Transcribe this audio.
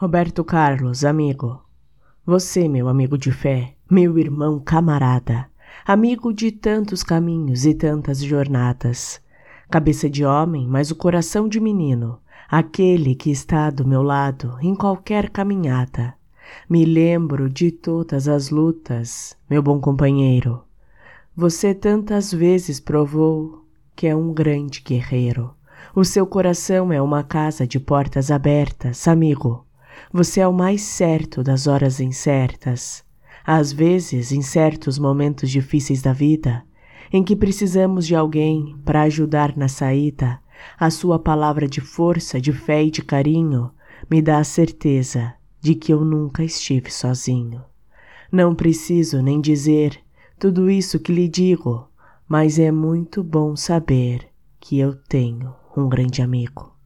Roberto Carlos, amigo. Você, meu amigo de fé, meu irmão camarada, amigo de tantos caminhos e tantas jornadas. Cabeça de homem, mas o coração de menino, aquele que está do meu lado em qualquer caminhada. Me lembro de todas as lutas, meu bom companheiro. Você tantas vezes provou que é um grande guerreiro. O seu coração é uma casa de portas abertas, amigo. Você é o mais certo das horas incertas. Às vezes, em certos momentos difíceis da vida, em que precisamos de alguém para ajudar na saída, a sua palavra de força, de fé e de carinho me dá a certeza de que eu nunca estive sozinho. Não preciso nem dizer tudo isso que lhe digo, mas é muito bom saber que eu tenho um grande amigo.